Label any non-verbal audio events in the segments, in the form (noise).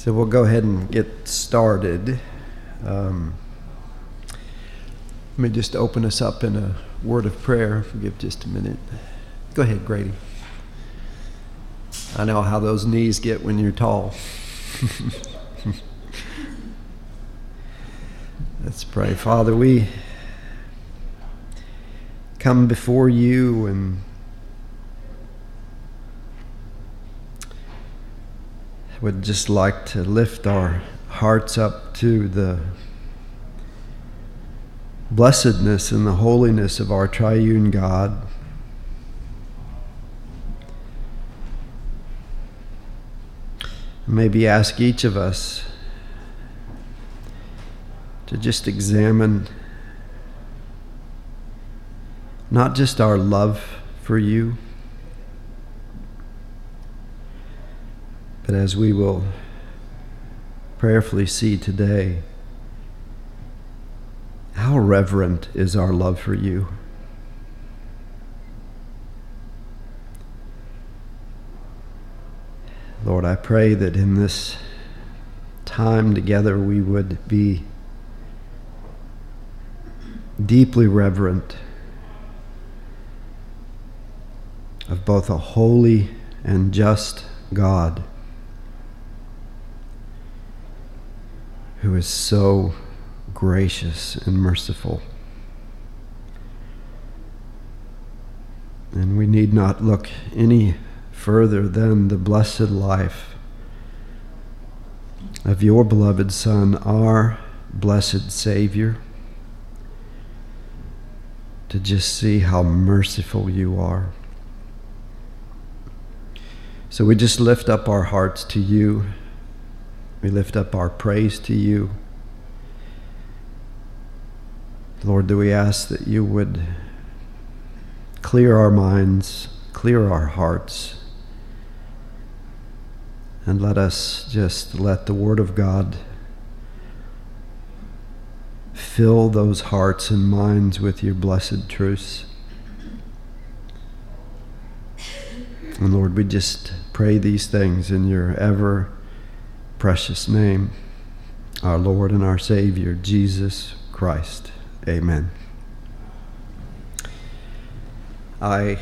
So we'll go ahead and get started. Um, let me just open us up in a word of prayer. Give just a minute. Go ahead, Grady. I know how those knees get when you're tall. (laughs) Let's pray. Father, we come before you and would just like to lift our hearts up to the blessedness and the holiness of our triune God. Maybe ask each of us to just examine not just our love for you But as we will prayerfully see today, how reverent is our love for you? Lord, I pray that in this time together we would be deeply reverent of both a holy and just God. Who is so gracious and merciful. And we need not look any further than the blessed life of your beloved Son, our blessed Savior, to just see how merciful you are. So we just lift up our hearts to you we lift up our praise to you. Lord, do we ask that you would clear our minds, clear our hearts, and let us just let the Word of God fill those hearts and minds with your blessed truths. And Lord, we just pray these things in your ever precious name, our Lord and our Savior, Jesus Christ. Amen. I,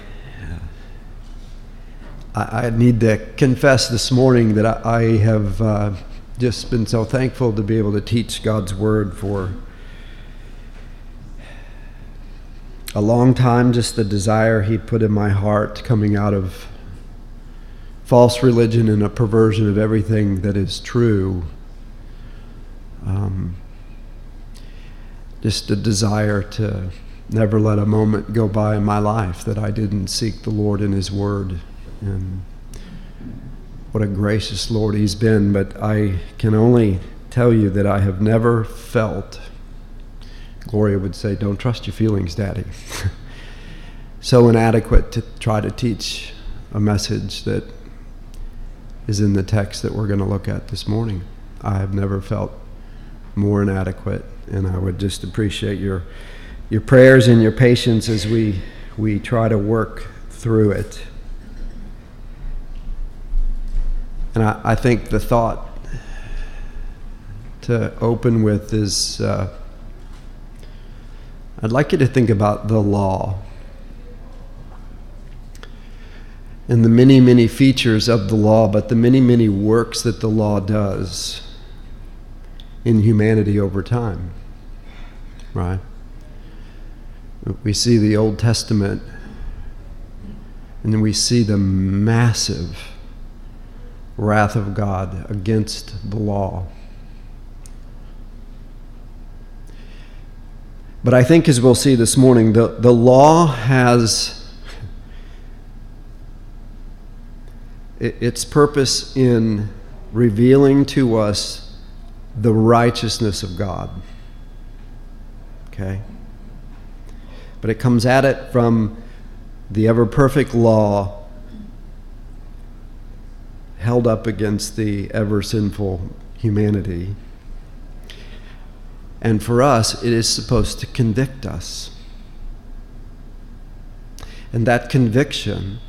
I, need to confess this morning that I, I have uh, just been so thankful to be able to teach God's Word for a long time, just the desire He put in my heart coming out of false religion and a perversion of everything that is true. Um, just a desire to never let a moment go by in my life that I didn't seek the Lord in His Word. And what a gracious Lord He's been. But I can only tell you that I have never felt, Gloria would say, Don't trust your feelings, Daddy. (laughs) so inadequate to try to teach a message that is in the text that we're going to look at this morning. I have never felt more inadequate, and I would just appreciate your your prayers and your patience as we we try to work through it. And I, I think the thought to open with is uh, I'd like you to think about the law and the many, many features of the law, but the many, many works that the law does in humanity over time. Right? We see the Old Testament, and then we see the massive wrath of God against the law. But I think, as we'll see this morning, the, the law has its purpose in revealing to us the righteousness of God. Okay? But it comes at it from the ever perfect law held up against the ever sinful humanity. And for us, it is supposed to convict us. And that conviction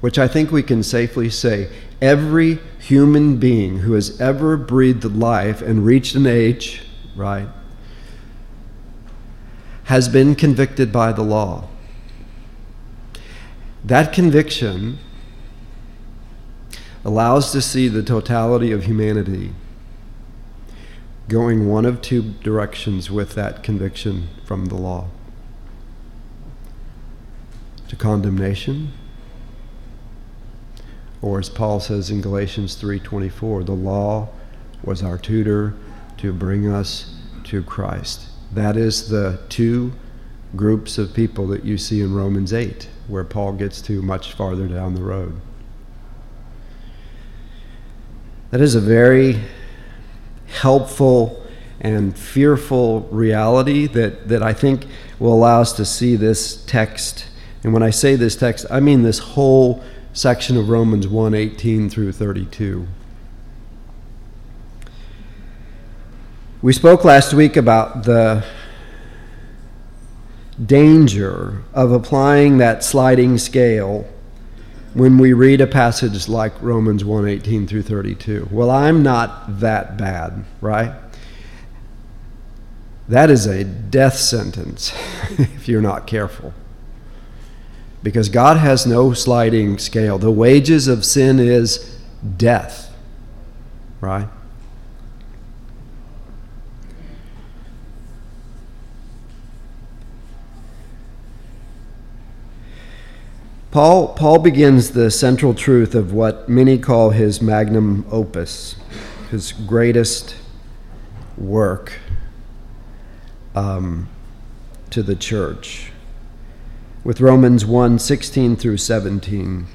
which I think we can safely say every human being who has ever breathed life and reached an age, right, has been convicted by the law. That conviction allows to see the totality of humanity going one of two directions with that conviction from the law to condemnation or as Paul says in Galatians 3:24 the law was our tutor to bring us to Christ that is the two groups of people that you see in Romans 8 where Paul gets to much farther down the road that is a very helpful and fearful reality that, that I think will allow us to see this text. And when I say this text, I mean this whole section of Romans 1 18 through 32. We spoke last week about the danger of applying that sliding scale when we read a passage like Romans 1:18 through 32. Well, I'm not that bad, right? That is a death sentence (laughs) if you're not careful. Because God has no sliding scale. The wages of sin is death, right? Paul, Paul begins the central truth of what many call his magnum opus, his greatest work um, to the church, with Romans 1 16 through 17.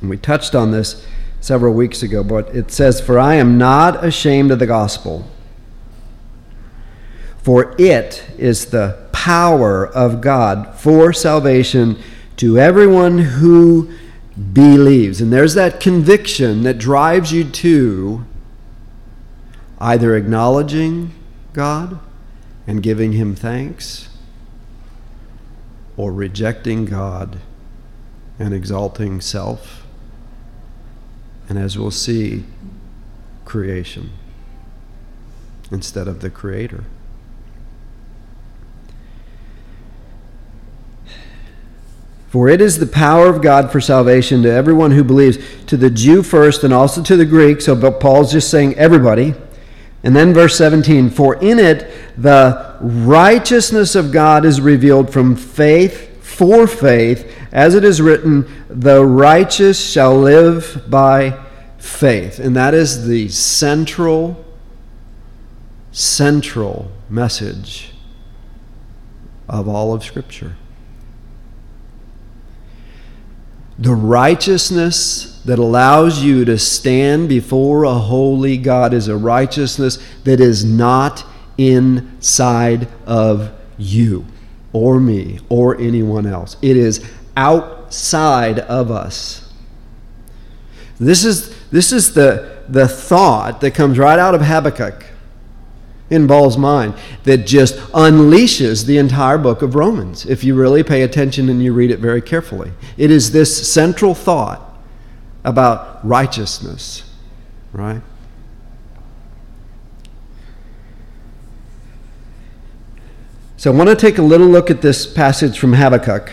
And we touched on this several weeks ago, but it says, For I am not ashamed of the gospel, for it is the power of God for salvation to everyone who believes. And there's that conviction that drives you to either acknowledging God and giving Him thanks or rejecting God and exalting self. And as we'll see, creation instead of the Creator. For it is the power of God for salvation to everyone who believes, to the Jew first and also to the Greek. So Paul's just saying everybody. And then verse 17 For in it the righteousness of God is revealed from faith for faith, as it is written, the righteous shall live by faith. And that is the central, central message of all of Scripture. the righteousness that allows you to stand before a holy God is a righteousness that is not inside of you or me or anyone else. It is outside of us. This is, this is the, the thought that comes right out of Habakkuk in Paul's mind that just unleashes the entire book of Romans if you really pay attention and you read it very carefully. It is this central thought about righteousness, right? So I want to take a little look at this passage from Habakkuk.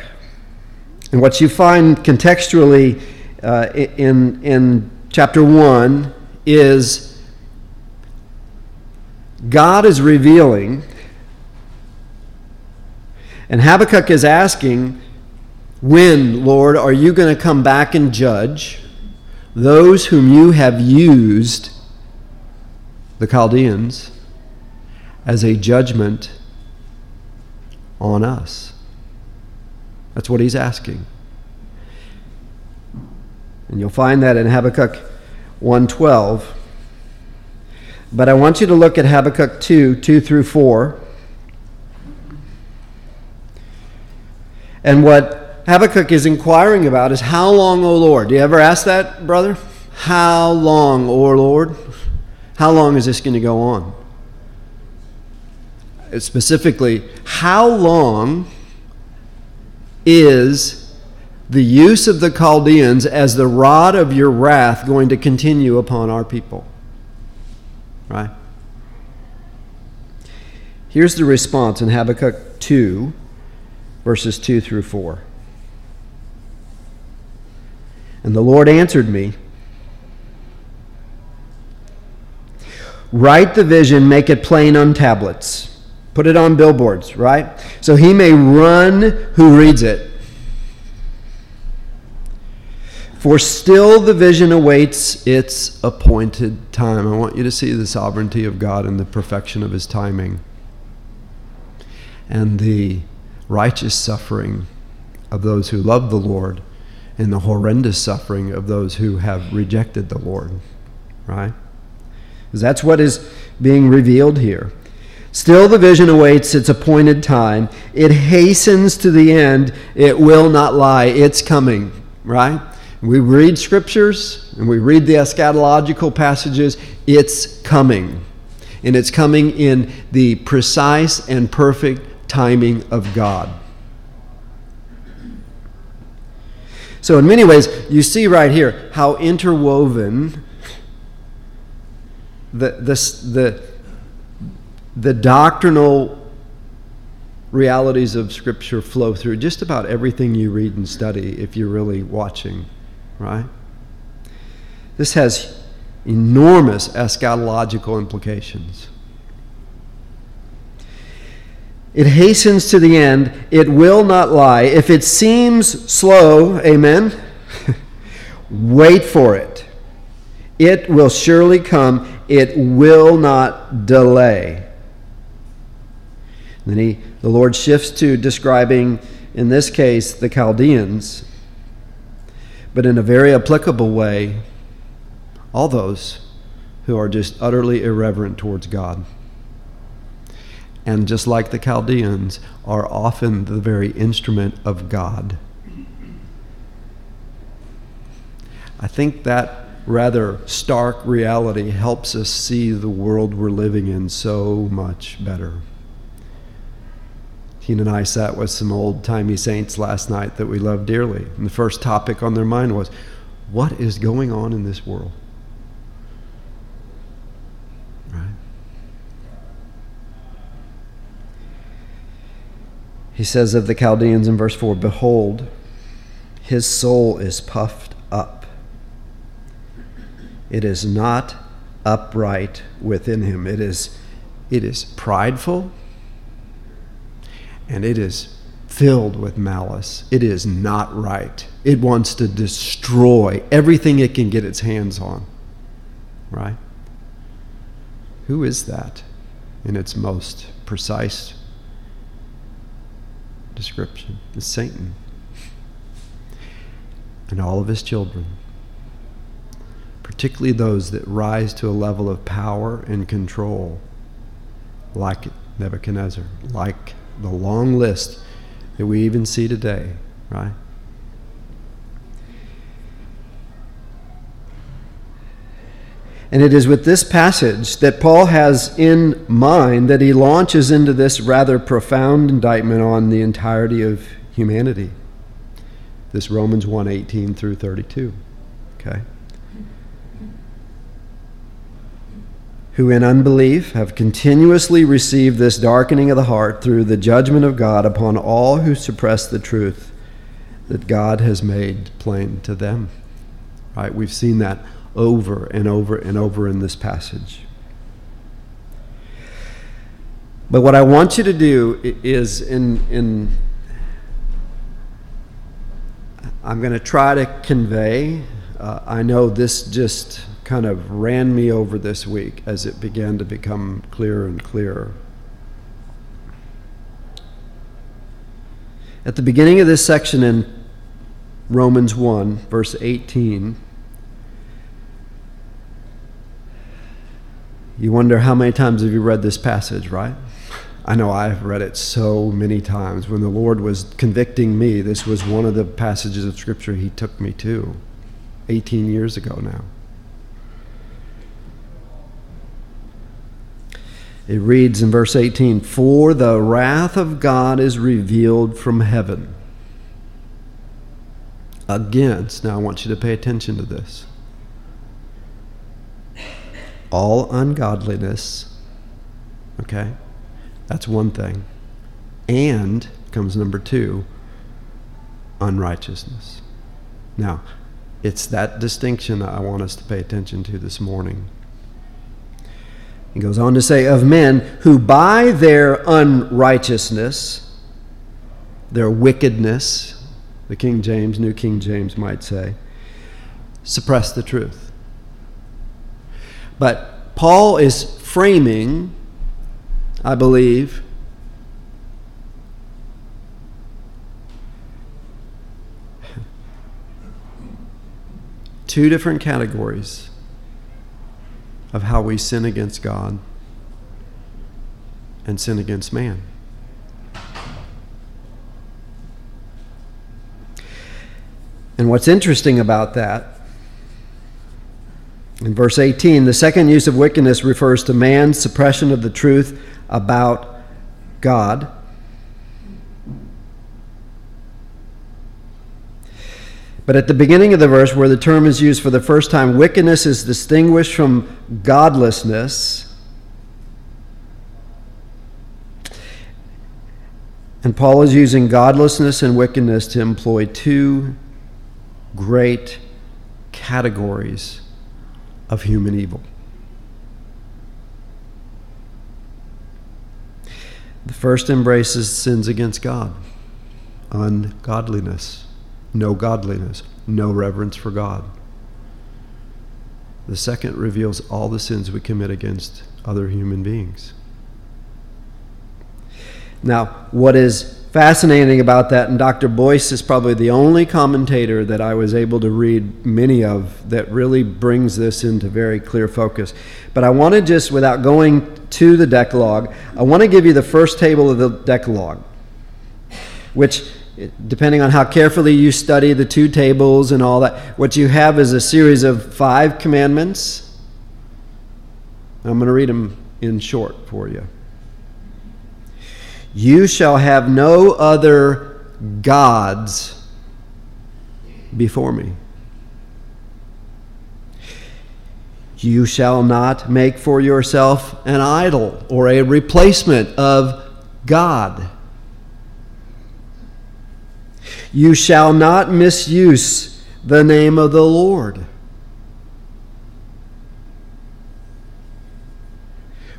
And what you find contextually uh, in, in chapter 1 is God is revealing, and Habakkuk is asking, When, Lord, are you going to come back and judge those whom you have used, the Chaldeans, as a judgment on us? That's what he's asking. And you'll find that in Habakkuk 112. But I want you to look at Habakkuk 2 2 through 4. And what Habakkuk is inquiring about is how long, O Lord? Do you ever ask that, brother? How long, O Lord? How long is this going to go on? Uh, specifically, how long is the use of the Chaldeans as the rod of your wrath going to continue upon our people? Right? Here's the response in Habakkuk 2, verses 2 through 4. And the Lord answered me Write the vision, make it plain on tablets, put it on billboards, right? So he may run who reads it. For still the vision awaits its appointed time. I want you to see the sovereignty of God and the perfection of his timing and the righteous suffering of those who love the Lord and the horrendous suffering of those who have rejected the Lord. Right? Because that's what is being revealed here. Still, the vision awaits its appointed time. It hastens to the end. It will not lie. It's coming, right? We read scriptures and we read the eschatological passages. It's coming. And it's coming in the precise and perfect timing of God. So, in many ways, you see right here how interwoven the, the, the, the doctrinal realities of Scripture flow through just about everything you read and study if you're really watching, right? This has enormous eschatological implications. It hastens to the end. It will not lie. If it seems slow, amen, (laughs) wait for it. It will surely come. It will not delay. Then he, the Lord shifts to describing, in this case, the Chaldeans, but in a very applicable way, all those who are just utterly irreverent towards God and just like the Chaldeans, are often the very instrument of God. I think that rather stark reality helps us see the world we're living in so much better. Tina and I sat with some old timey saints last night that we love dearly, and the first topic on their mind was what is going on in this world? He says of the Chaldeans in verse 4 Behold, his soul is puffed up. It is not upright within him. It is, it is prideful and it is filled with malice. It is not right. It wants to destroy everything it can get its hands on. Right? Who is that in its most precise description is Satan and all of his children, particularly those that rise to a level of power and control, like Nebuchadnezzar, like the long list that we even see today, right? And it is with this passage that Paul has in mind that he launches into this rather profound indictment on the entirety of humanity. This Romans 1:18 through 32. Okay? Who in unbelief have continuously received this darkening of the heart through the judgment of God upon all who suppress the truth that God has made plain to them. Right? We've seen that over and over and over in this passage. But what I want you to do is in, in I'm going to try to convey. Uh, I know this just kind of ran me over this week as it began to become clearer and clearer. At the beginning of this section in Romans 1, verse 18, You wonder how many times have you read this passage, right? I know I've read it so many times. When the Lord was convicting me, this was one of the passages of Scripture He took me to 18 years ago now. It reads in verse 18 For the wrath of God is revealed from heaven against, now I want you to pay attention to this. All ungodliness, okay? That's one thing. And comes number two unrighteousness. Now, it's that distinction that I want us to pay attention to this morning. He goes on to say, of men who by their unrighteousness, their wickedness, the King James, New King James might say, suppress the truth. But Paul is framing, I believe, two different categories of how we sin against God and sin against man. And what's interesting about that, in verse 18, the second use of wickedness refers to man's suppression of the truth about God. But at the beginning of the verse, where the term is used for the first time, wickedness is distinguished from godlessness. And Paul is using godlessness and wickedness to employ two great categories of human evil. The first embraces sins against God, ungodliness no godliness, no reverence for God. The second reveals all the sins we commit against other human beings. Now, what is fascinating about that, and Dr. Boice is probably the only commentator that I was able to read many of that really brings this into very clear focus. But I want to just, without going to the Decalogue, I want to give you the first table of the Decalogue, which depending on how carefully you study the two tables and all that, what you have is a series of five commandments. I'm going to read them in short for you. You shall have no other gods before me. You shall not make for yourself an idol or a replacement of God. You shall not misuse the name of the Lord.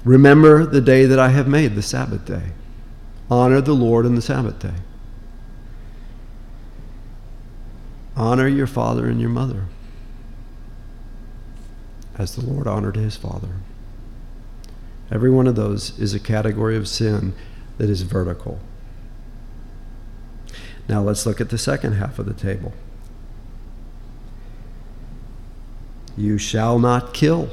Remember the day that I have made, the Sabbath day. Honor the Lord on the Sabbath day. Honor your father and your mother as the Lord honored his father. Every one of those is a category of sin that is vertical. Now let's look at the second half of the table. You shall not kill.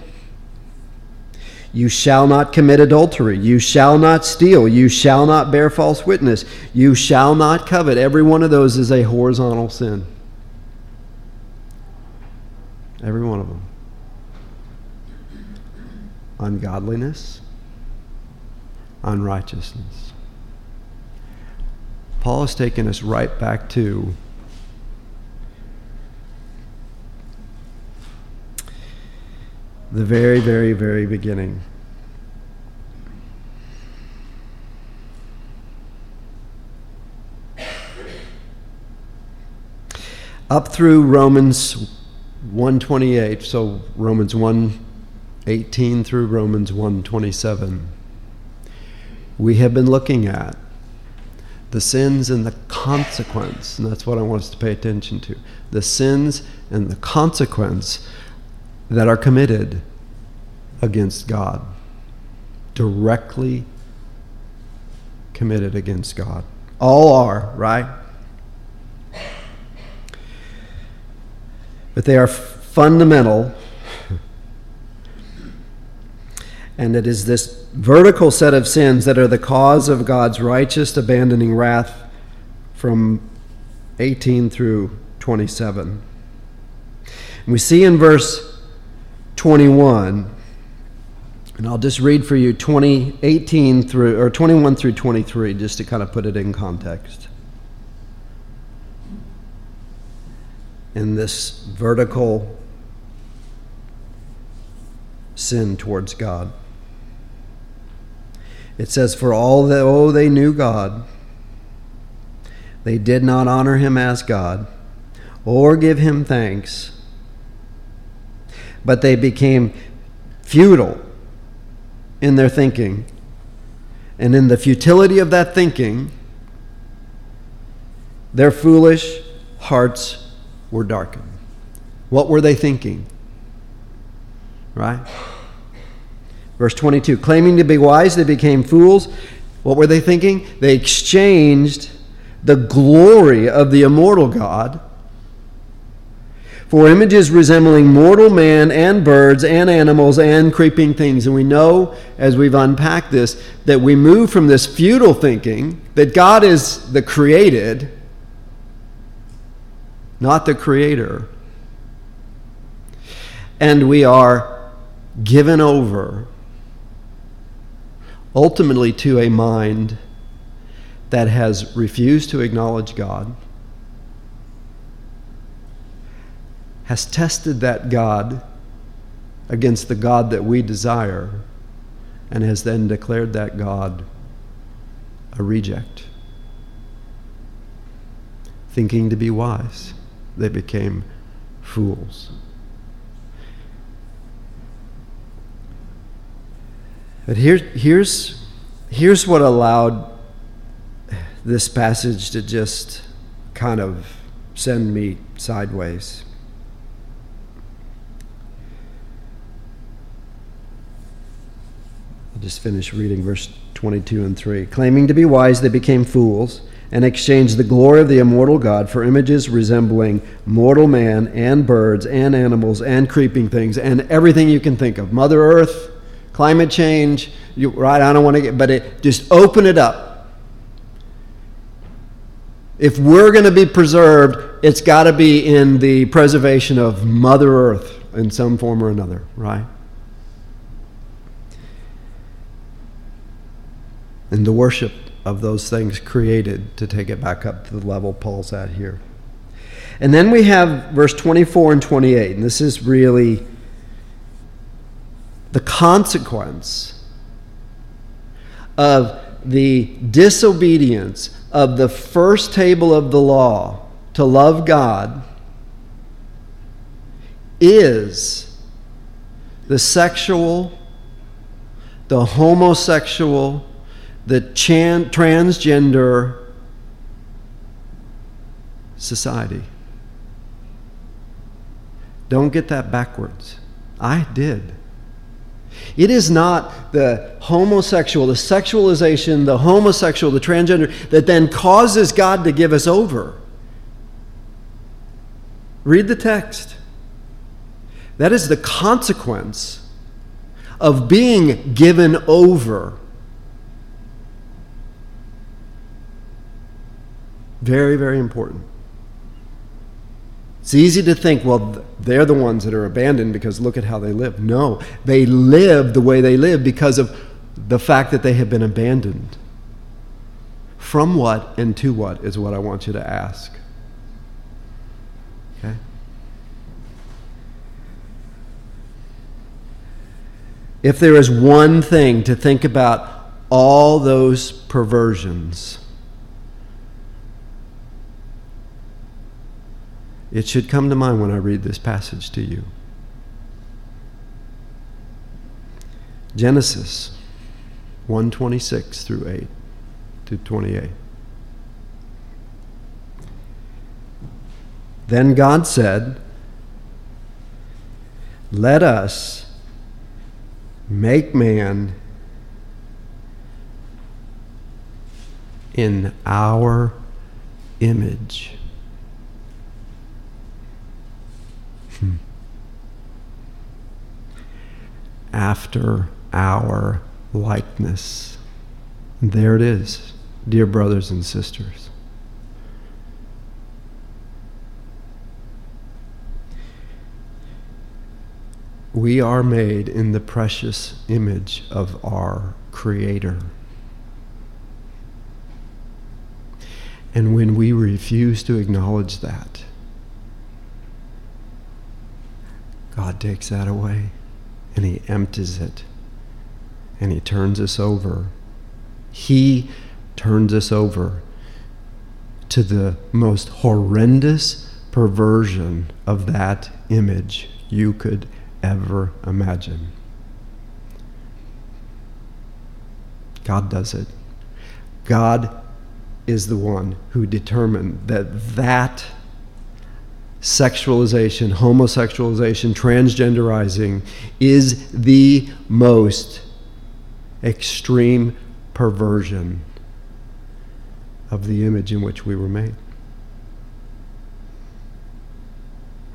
You shall not commit adultery. You shall not steal. You shall not bear false witness. You shall not covet. Every one of those is a horizontal sin. Every one of them. Ungodliness, unrighteousness. Paul has taken us right back to the very, very, very beginning. Up through Romans 128, so Romans 118 through Romans 127, we have been looking at the sins and the consequence. And that's what I want us to pay attention to. The sins and the consequence that are committed against God. Directly committed against God. All are, right? But they are fundamental. And it is this vertical set of sins that are the cause of God's righteous abandoning wrath from 18 through 27. And we see in verse 21, and I'll just read for you 20, 18 through, or 21 through 23, just to kind of put it in context. in this vertical sin towards God. It says, For all that, oh, they knew God, they did not honor him as God or give him thanks, but they became futile in their thinking. And in the futility of that thinking, their foolish hearts were darkened. What were they thinking? Right? Verse 22 claiming to be wise, they became fools. What were they thinking? They exchanged the glory of the immortal God for images resembling mortal man and birds and animals and creeping things. And we know, as we've unpacked this, that we move from this futile thinking that God is the created, not the creator. And we are given over ultimately to a mind that has refused to acknowledge God, has tested that God against the God that we desire, and has then declared that God a reject. Thinking to be wise, they became fools. But here, here's, here's what allowed this passage to just kind of send me sideways. I'll just finish reading verse 22 and 3. Claiming to be wise, they became fools and exchanged the glory of the immortal God for images resembling mortal man and birds and animals and creeping things and everything you can think of. Mother Earth, climate change, you, right? I don't want to get, but it, just open it up. If we're going to be preserved, it's got to be in the preservation of Mother Earth in some form or another, right? And the worship of those things created to take it back up to the level Paul's at here. And then we have verse 24 and 28, and this is really the consequence of the disobedience of the first table of the law to love God is the sexual, the homosexual, the chan- transgender society. Don't get that backwards. I did. It is not the homosexual, the sexualization, the homosexual, the transgender that then causes God to give us over. Read the text. That is the consequence of being given over. Very, very important. It's easy to think, well, they're the ones that are abandoned because look at how they live. No, they live the way they live because of the fact that they have been abandoned. From what and to what is what I want you to ask. Okay? If there is one thing to think about all those perversions, It should come to mind when I read this passage to you. Genesis 126 through 8 to 28. Then God said, Let us make man in our image after our likeness. And there it is, dear brothers and sisters. We are made in the precious image of our Creator. And when we refuse to acknowledge that, God takes that away and He empties it and He turns us over. He turns us over to the most horrendous perversion of that image you could ever imagine. God does it. God is the one who determined that that sexualization, homosexualization, transgenderizing is the most extreme perversion of the image in which we were made.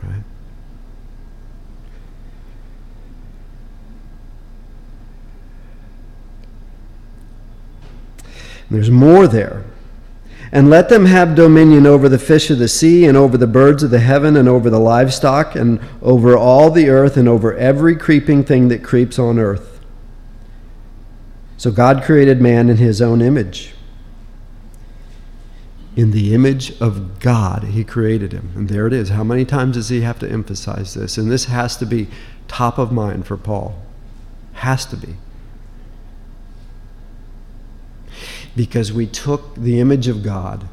Right? There's more there. And let them have dominion over the fish of the sea, and over the birds of the heaven, and over the livestock, and over all the earth, and over every creeping thing that creeps on earth. So God created man in his own image. In the image of God, he created him. And there it is. How many times does he have to emphasize this? And this has to be top of mind for Paul. Has to be. Because we took the image of God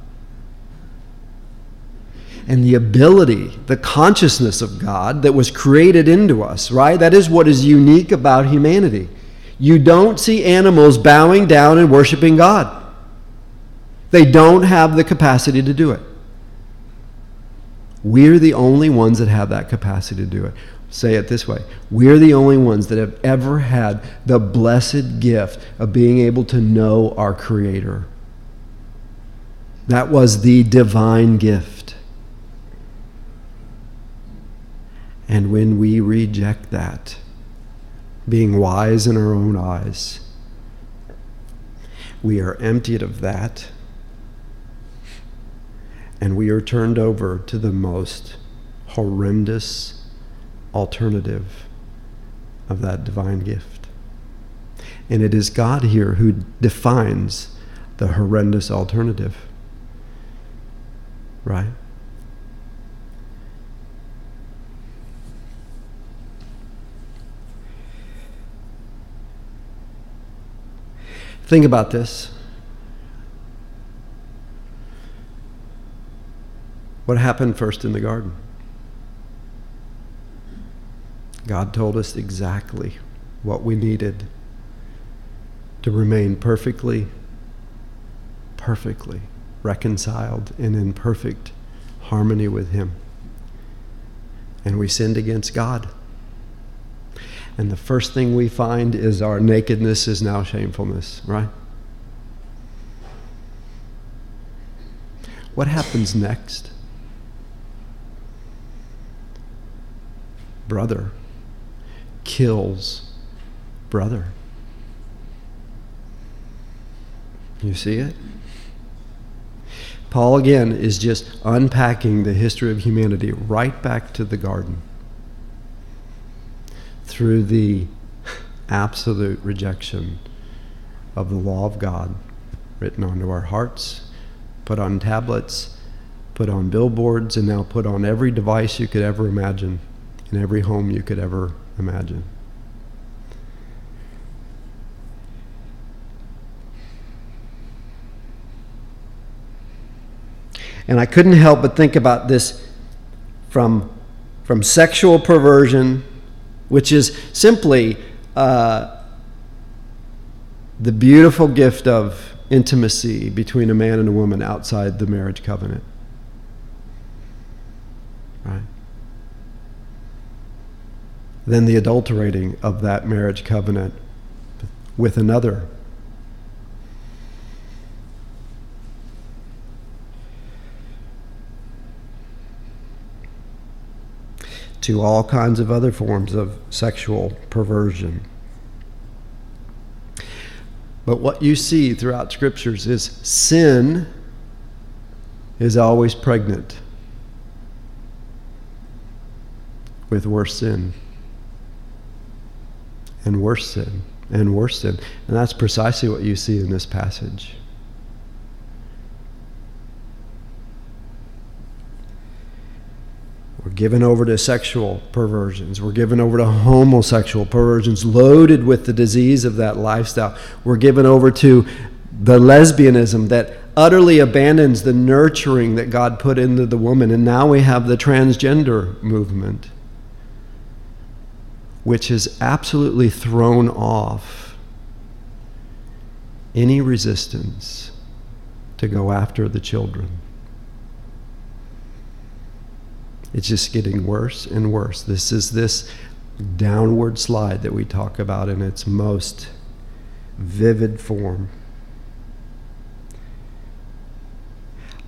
and the ability, the consciousness of God that was created into us, right? That is what is unique about humanity. You don't see animals bowing down and worshiping God, they don't have the capacity to do it. We're the only ones that have that capacity to do it say it this way we're the only ones that have ever had the blessed gift of being able to know our Creator. That was the divine gift. And when we reject that, being wise in our own eyes, we are emptied of that and we are turned over to the most horrendous alternative of that divine gift. And it is God here who defines the horrendous alternative. Right? Think about this. What happened first in the garden? God told us exactly what we needed to remain perfectly, perfectly reconciled and in perfect harmony with Him. And we sinned against God. And the first thing we find is our nakedness is now shamefulness, right? What happens next? Brother kills brother. You see it? Paul again is just unpacking the history of humanity right back to the garden through the absolute rejection of the law of God written onto our hearts, put on tablets, put on billboards, and now put on every device you could ever imagine in every home you could ever imagine. And I couldn't help but think about this from, from sexual perversion, which is simply uh, the beautiful gift of intimacy between a man and a woman outside the marriage covenant. Right? Than the adulterating of that marriage covenant with another. To all kinds of other forms of sexual perversion. But what you see throughout scriptures is sin is always pregnant with worse sin and worse sin and worse sin. And that's precisely what you see in this passage. We're given over to sexual perversions. We're given over to homosexual perversions, loaded with the disease of that lifestyle. We're given over to the lesbianism that utterly abandons the nurturing that God put into the woman. And now we have the transgender movement, which has absolutely thrown off any resistance to go after the children. It's just getting worse and worse. This is this downward slide that we talk about in its most vivid form.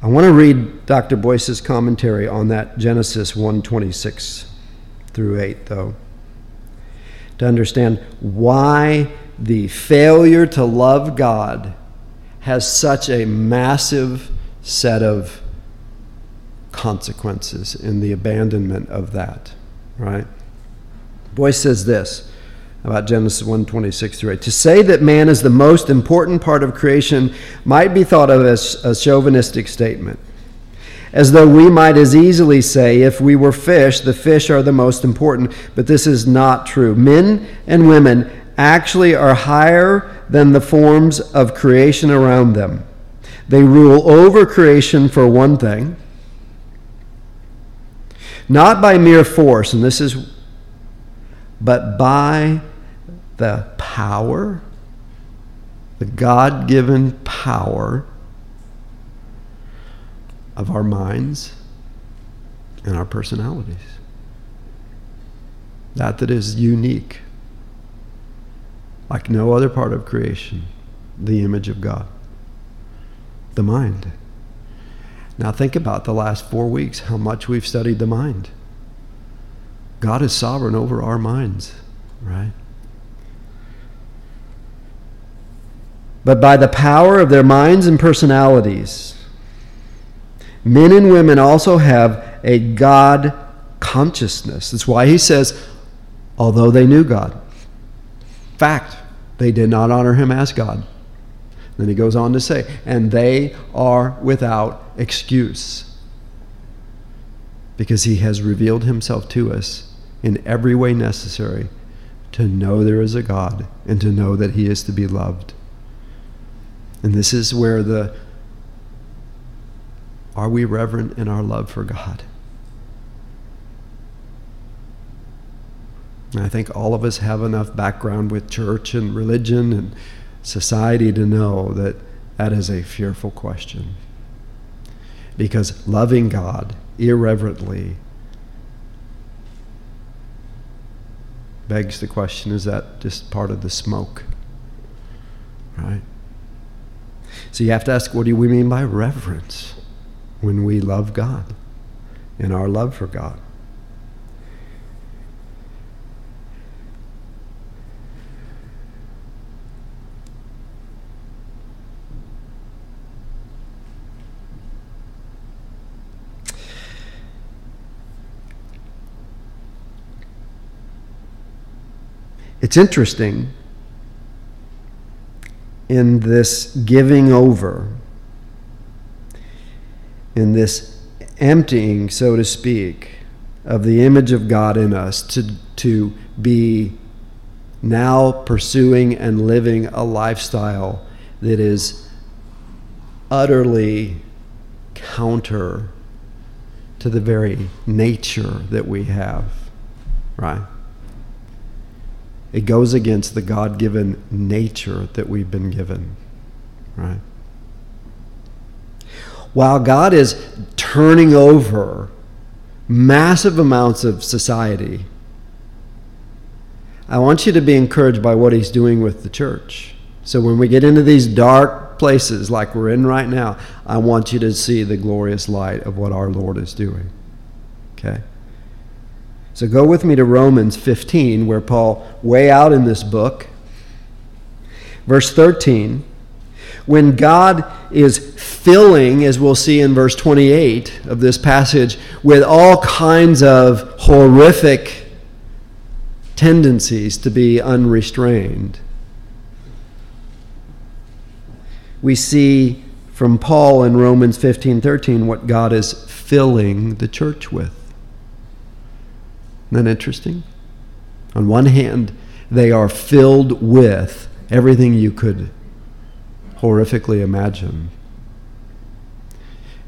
I want to read Dr. Boice's commentary on that Genesis 1:26 through 8 though to understand why the failure to love God has such a massive set of consequences in the abandonment of that, right? Boice says this about Genesis 1 26 through 8. To say that man is the most important part of creation might be thought of as a chauvinistic statement. As though we might as easily say, if we were fish, the fish are the most important, but this is not true. Men and women actually are higher than the forms of creation around them. They rule over creation for one thing, not by mere force, and this is, but by the power, the God given power of our minds and our personalities. That that is unique, like no other part of creation, the image of God, the mind. Now, think about the last four weeks, how much we've studied the mind. God is sovereign over our minds, right? But by the power of their minds and personalities, men and women also have a God consciousness. That's why he says, although they knew God. Fact, they did not honor him as God. Then he goes on to say, and they are without excuse because he has revealed himself to us in every way necessary to know there is a God and to know that he is to be loved. And this is where the are we reverent in our love for God? And I think all of us have enough background with church and religion and society to know that that is a fearful question. Because loving God irreverently begs the question is that just part of the smoke? Right? So you have to ask what do we mean by reverence when we love God and our love for God? It's interesting in this giving over, in this emptying, so to speak, of the image of God in us to, to be now pursuing and living a lifestyle that is utterly counter to the very nature that we have, right? It goes against the God given nature that we've been given, right? While God is turning over massive amounts of society, I want you to be encouraged by what He's doing with the church. So when we get into these dark places like we're in right now, I want you to see the glorious light of what our Lord is doing. Okay? So go with me to Romans 15, where Paul, way out in this book, verse 13, when God is filling, as we'll see in verse 28 of this passage, with all kinds of horrific tendencies to be unrestrained. We see from Paul in Romans 15:13 what God is filling the church with. Isn't that interesting? On one hand, they are filled with everything you could horrifically imagine.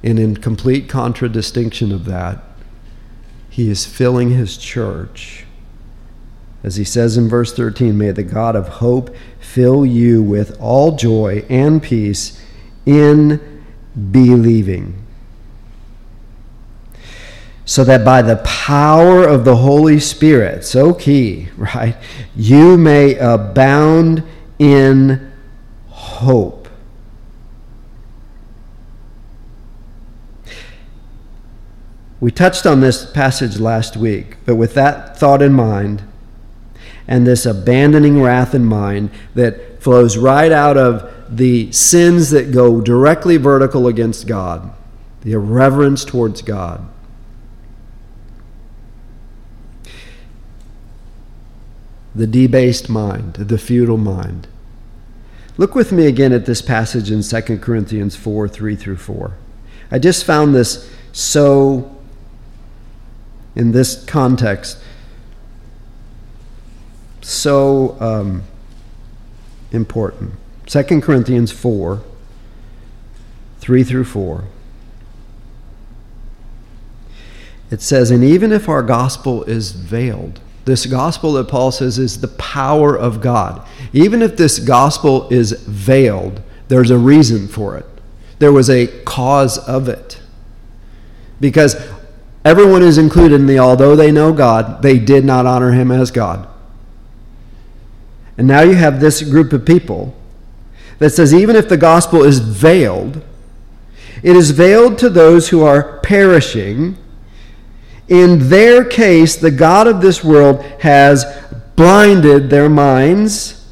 And in complete contradistinction of that, he is filling his church. As he says in verse 13, may the God of hope fill you with all joy and peace in believing so that by the power of the Holy Spirit, so key, (laughs) right, you may abound in hope. We touched on this passage last week, but with that thought in mind and this abandoning wrath in mind that flows right out of the sins that go directly vertical against God, the irreverence towards God the debased mind, the futile mind. Look with me again at this passage in 2 Corinthians 4 3 through 4. I just found this so, in this context, so um, important. 2 Corinthians 4 3 through 4. It says, And even if our gospel is veiled, this gospel that Paul says is the power of God. Even if this gospel is veiled, there's a reason for it. There was a cause of it. Because everyone is included in the although they know God, they did not honor him as God. And now you have this group of people that says even if the gospel is veiled, it is veiled to those who are perishing in their case, the God of this world has blinded their minds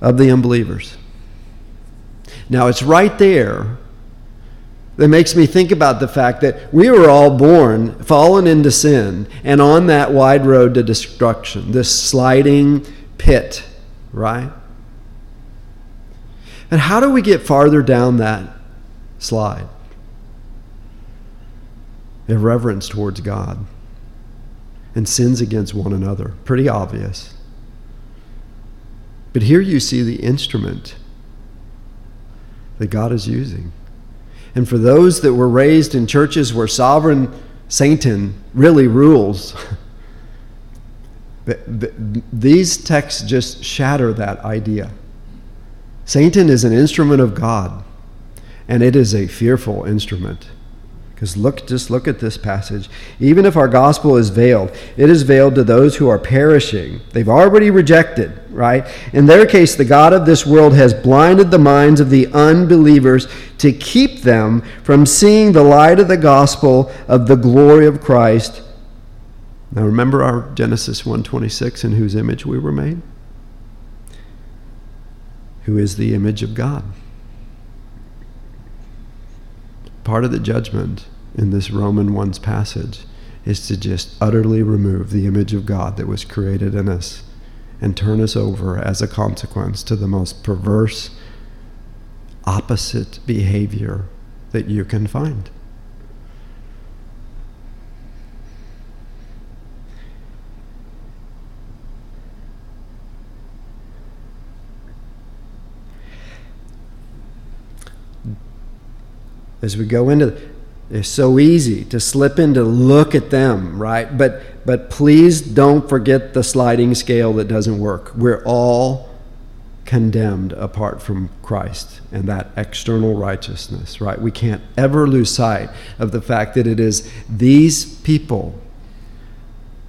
of the unbelievers. Now, it's right there that makes me think about the fact that we were all born fallen into sin and on that wide road to destruction, this sliding pit, right? And how do we get farther down that slide? irreverence towards God, and sins against one another. Pretty obvious. But here you see the instrument that God is using. And for those that were raised in churches where sovereign Satan really rules, (laughs) these texts just shatter that idea. Satan is an instrument of God, and it is a fearful instrument. Because look, just look at this passage. Even if our gospel is veiled, it is veiled to those who are perishing. They've already rejected, right? In their case, the God of this world has blinded the minds of the unbelievers to keep them from seeing the light of the gospel of the glory of Christ. Now remember our Genesis 1:26 in whose image we were made? Who is the image of God? Part of the judgment in this Roman 1's passage is to just utterly remove the image of God that was created in us and turn us over as a consequence to the most perverse, opposite behavior that you can find. As we go into it's so easy to slip into look at them right? But but please don't forget the sliding scale that doesn't work. We're all condemned apart from Christ and that external righteousness right? We can't ever lose sight of the fact that it is these people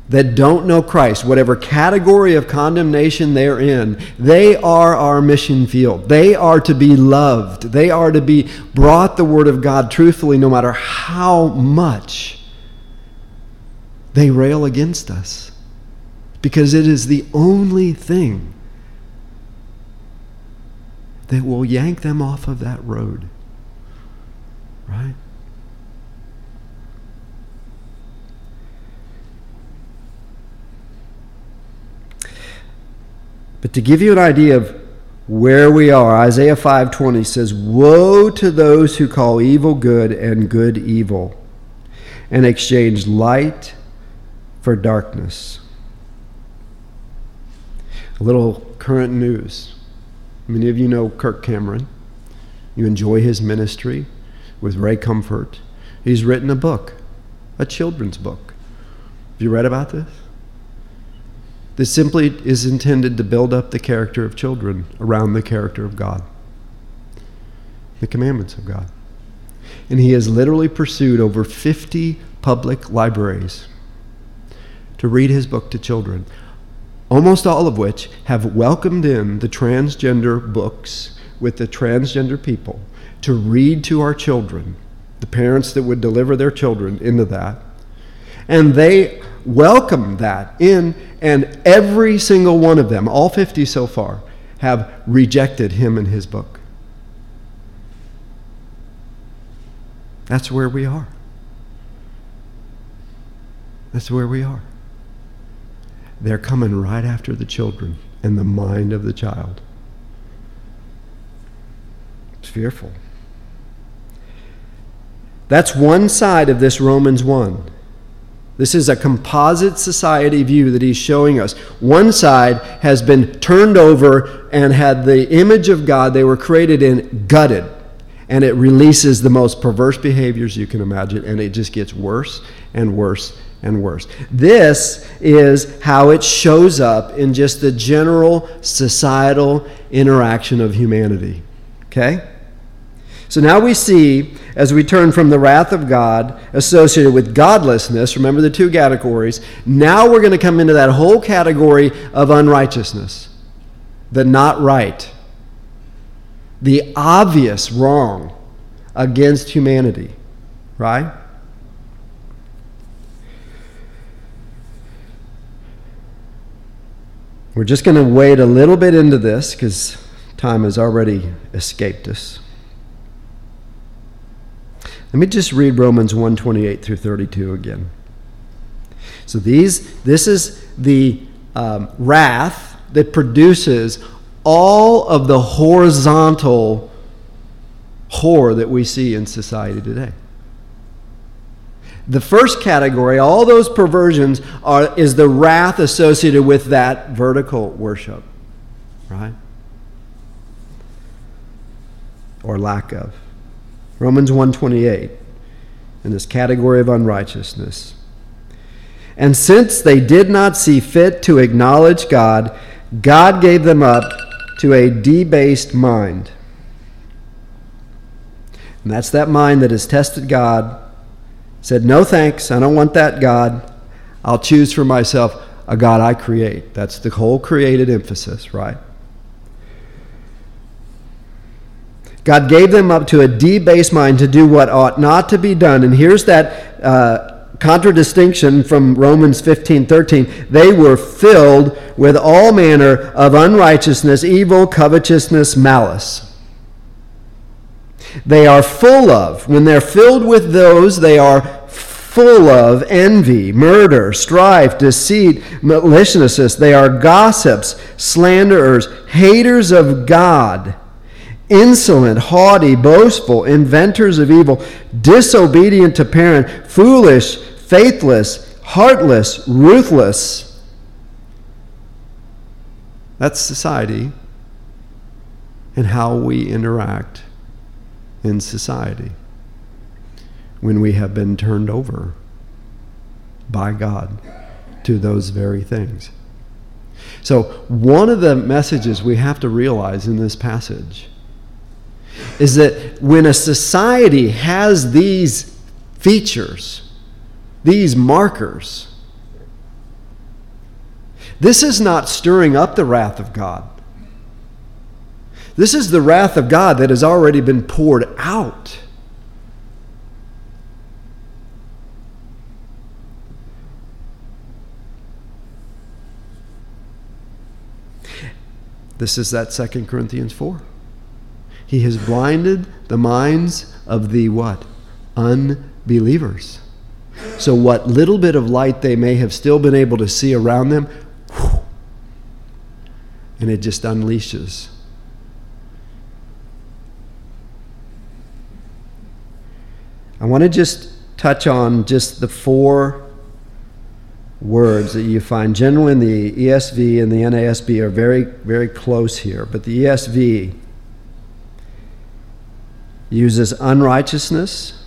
that don't know Christ, whatever category of condemnation they're in, they are our mission field. They are to be loved. They are to be brought the Word of God truthfully, no matter how much they rail against us. Because it is the only thing that will yank them off of that road. Right? But to give you an idea of where we are, Isaiah 5:20 says, "Woe to those who call evil good and good evil, and exchange light for darkness. A little current news. Many of you know Kirk Cameron. You enjoy his ministry with Ray Comfort. He's written a book, a children's book. Have you read about this? This simply is intended to build up the character of children around the character of God, the commandments of God. And he has literally pursued over 50 public libraries to read his book to children, almost all of which have welcomed in the transgender books with the transgender people to read to our children, the parents that would deliver their children into that. And they welcome that in, and every single one of them, all 50 so far, have rejected him and his book. That's where we are. That's where we are. They're coming right after the children and the mind of the child. It's fearful. That's one side of this Romans 1. This is a composite society view that he's showing us. One side has been turned over and had the image of God they were created in gutted. And it releases the most perverse behaviors you can imagine, and it just gets worse and worse and worse. This is how it shows up in just the general societal interaction of humanity. Okay? So now we see, as we turn from the wrath of God associated with godlessness, remember the two categories, now we're going to come into that whole category of unrighteousness, the not right, the obvious wrong against humanity, right? We're just going to wade a little bit into this because time has already escaped us. Let me just read Romans 128 through 32 again. So these, this is the um, wrath that produces all of the horizontal horror that we see in society today. The first category, all those perversions, are, is the wrath associated with that vertical worship, right? Or lack of. Romans 128, in this category of unrighteousness. And since they did not see fit to acknowledge God, God gave them up to a debased mind. And that's that mind that has tested God said, No thanks, I don't want that God. I'll choose for myself a God I create. That's the whole created emphasis, right? God gave them up to a debased mind to do what ought not to be done. And here's that uh, contradistinction from Romans 15 13. They were filled with all manner of unrighteousness, evil, covetousness, malice they are full of. When they're filled with those, they are full of envy, murder, strife, deceit, maliciousness. They are gossips, slanderers, haters of God, insolent, haughty, boastful, inventors of evil, disobedient to parent, foolish, faithless, heartless, ruthless. That's society and how we interact in society when we have been turned over by God to those very things. So, one of the messages we have to realize in this passage is that when a society has these features, these markers, this is not stirring up the wrath of God. This is the wrath of God that has already been poured out. This is that 2 Corinthians 4. He has blinded the minds of the what? Unbelievers. So, what little bit of light they may have still been able to see around them, whew, and it just unleashes I want to just touch on just the four words that you find generally in the ESV and the NASB are very, very close here. But the ESV uses unrighteousness,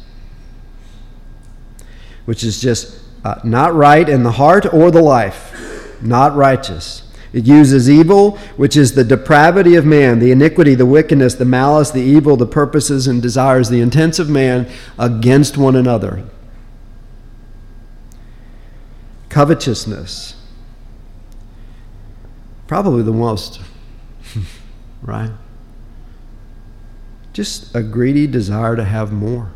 which is just uh, not right in the heart or the life, not righteous. It uses evil, which is the depravity of man, the iniquity, the wickedness, the malice, the evil, the purposes and desires, the intents of man against one another. Covetousness. Probably the most, (laughs) right? Just a greedy desire to have more.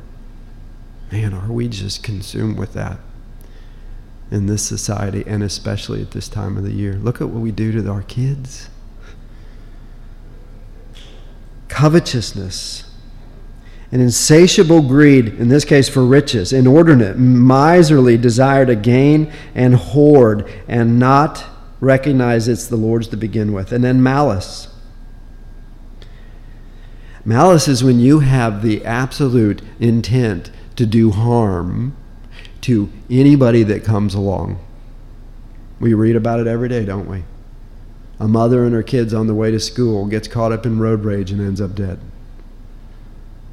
Man, are we just consumed with that? in this society and especially at this time of the year. Look at what we do to our kids. Covetousness, an insatiable greed, in this case for riches, inordinate, miserly desire to gain and hoard and not recognize it's the Lord's to begin with. And then malice. Malice is when you have the absolute intent to do harm to anybody that comes along. We read about it every day, don't we? A mother and her kids on the way to school gets caught up in road rage and ends up dead.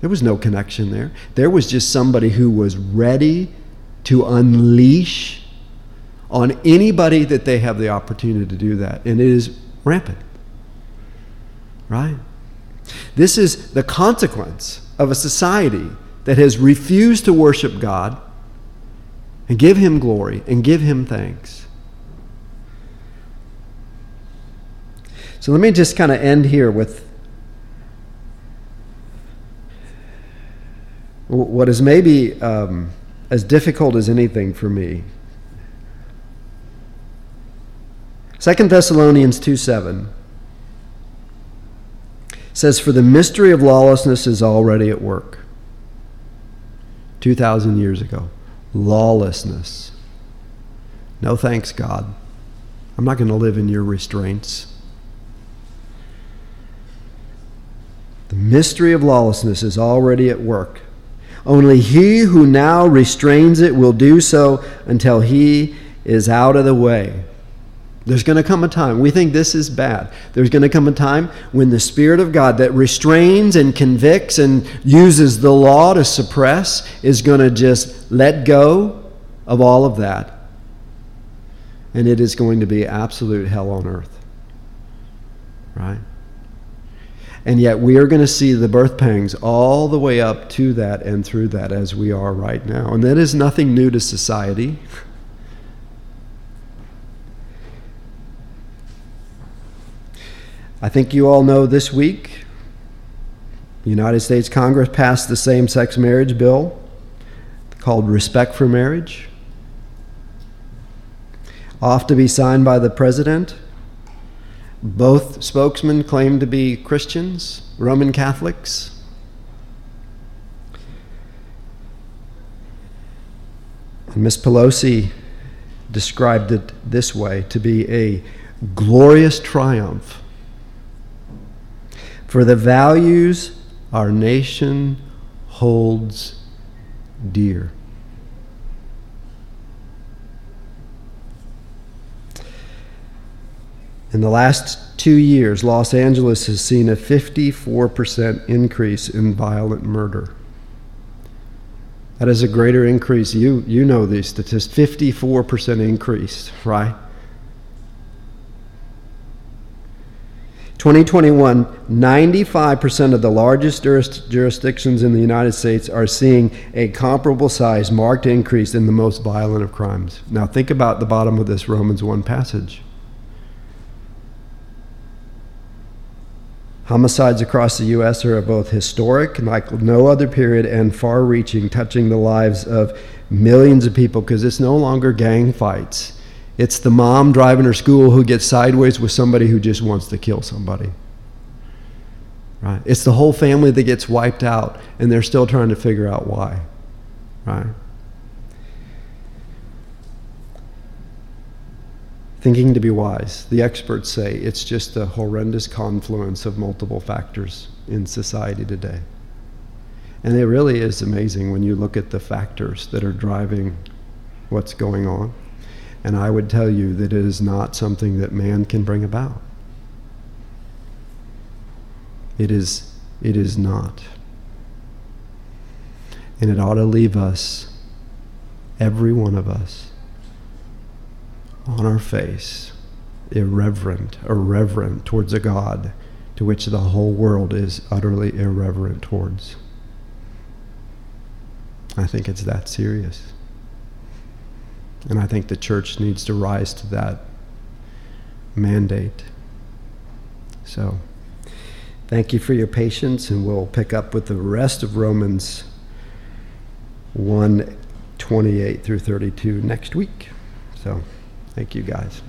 There was no connection there. There was just somebody who was ready to unleash on anybody that they have the opportunity to do that. And it is rampant. Right? This is the consequence of a society that has refused to worship God and give him glory and give him thanks. So let me just kind of end here with what is maybe um, as difficult as anything for me. 2 Thessalonians 2 7 says, For the mystery of lawlessness is already at work. 2,000 years ago lawlessness. No thanks, God. I'm not going to live in your restraints. The mystery of lawlessness is already at work. Only he who now restrains it will do so until he is out of the way. There's going to come a time, we think this is bad. There's going to come a time when the Spirit of God that restrains and convicts and uses the law to suppress is going to just let go of all of that. And it is going to be absolute hell on earth. Right? And yet we are going to see the birth pangs all the way up to that and through that as we are right now. And that is nothing new to society. (laughs) I think you all know this week, the United States Congress passed the same sex marriage bill called Respect for Marriage, off to be signed by the president. Both spokesmen claim to be Christians, Roman Catholics. And Ms. Pelosi described it this way to be a glorious triumph for the values our nation holds dear. In the last two years, Los Angeles has seen a 54% increase in violent murder. That is a greater increase. You, you know these statistics 54% increase, right? 2021, 95% of the largest jurisdictions in the United States are seeing a comparable size marked increase in the most violent of crimes. Now, think about the bottom of this Romans 1 passage. Homicides across the U.S. are both historic, like no other period, and far reaching, touching the lives of millions of people because it's no longer gang fights. It's the mom driving her school who gets sideways with somebody who just wants to kill somebody. Right? It's the whole family that gets wiped out and they're still trying to figure out why. Right? Thinking to be wise. The experts say it's just a horrendous confluence of multiple factors in society today. And it really is amazing when you look at the factors that are driving what's going on. And I would tell you that it is not something that man can bring about. It is, it is not. And it ought to leave us, every one of us, on our face, irreverent, irreverent towards a God to which the whole world is utterly irreverent towards. I think it's that serious. And I think the church needs to rise to that mandate. So, thank you for your patience, and we'll pick up with the rest of Romans 1 28 through 32 next week. So, thank you guys.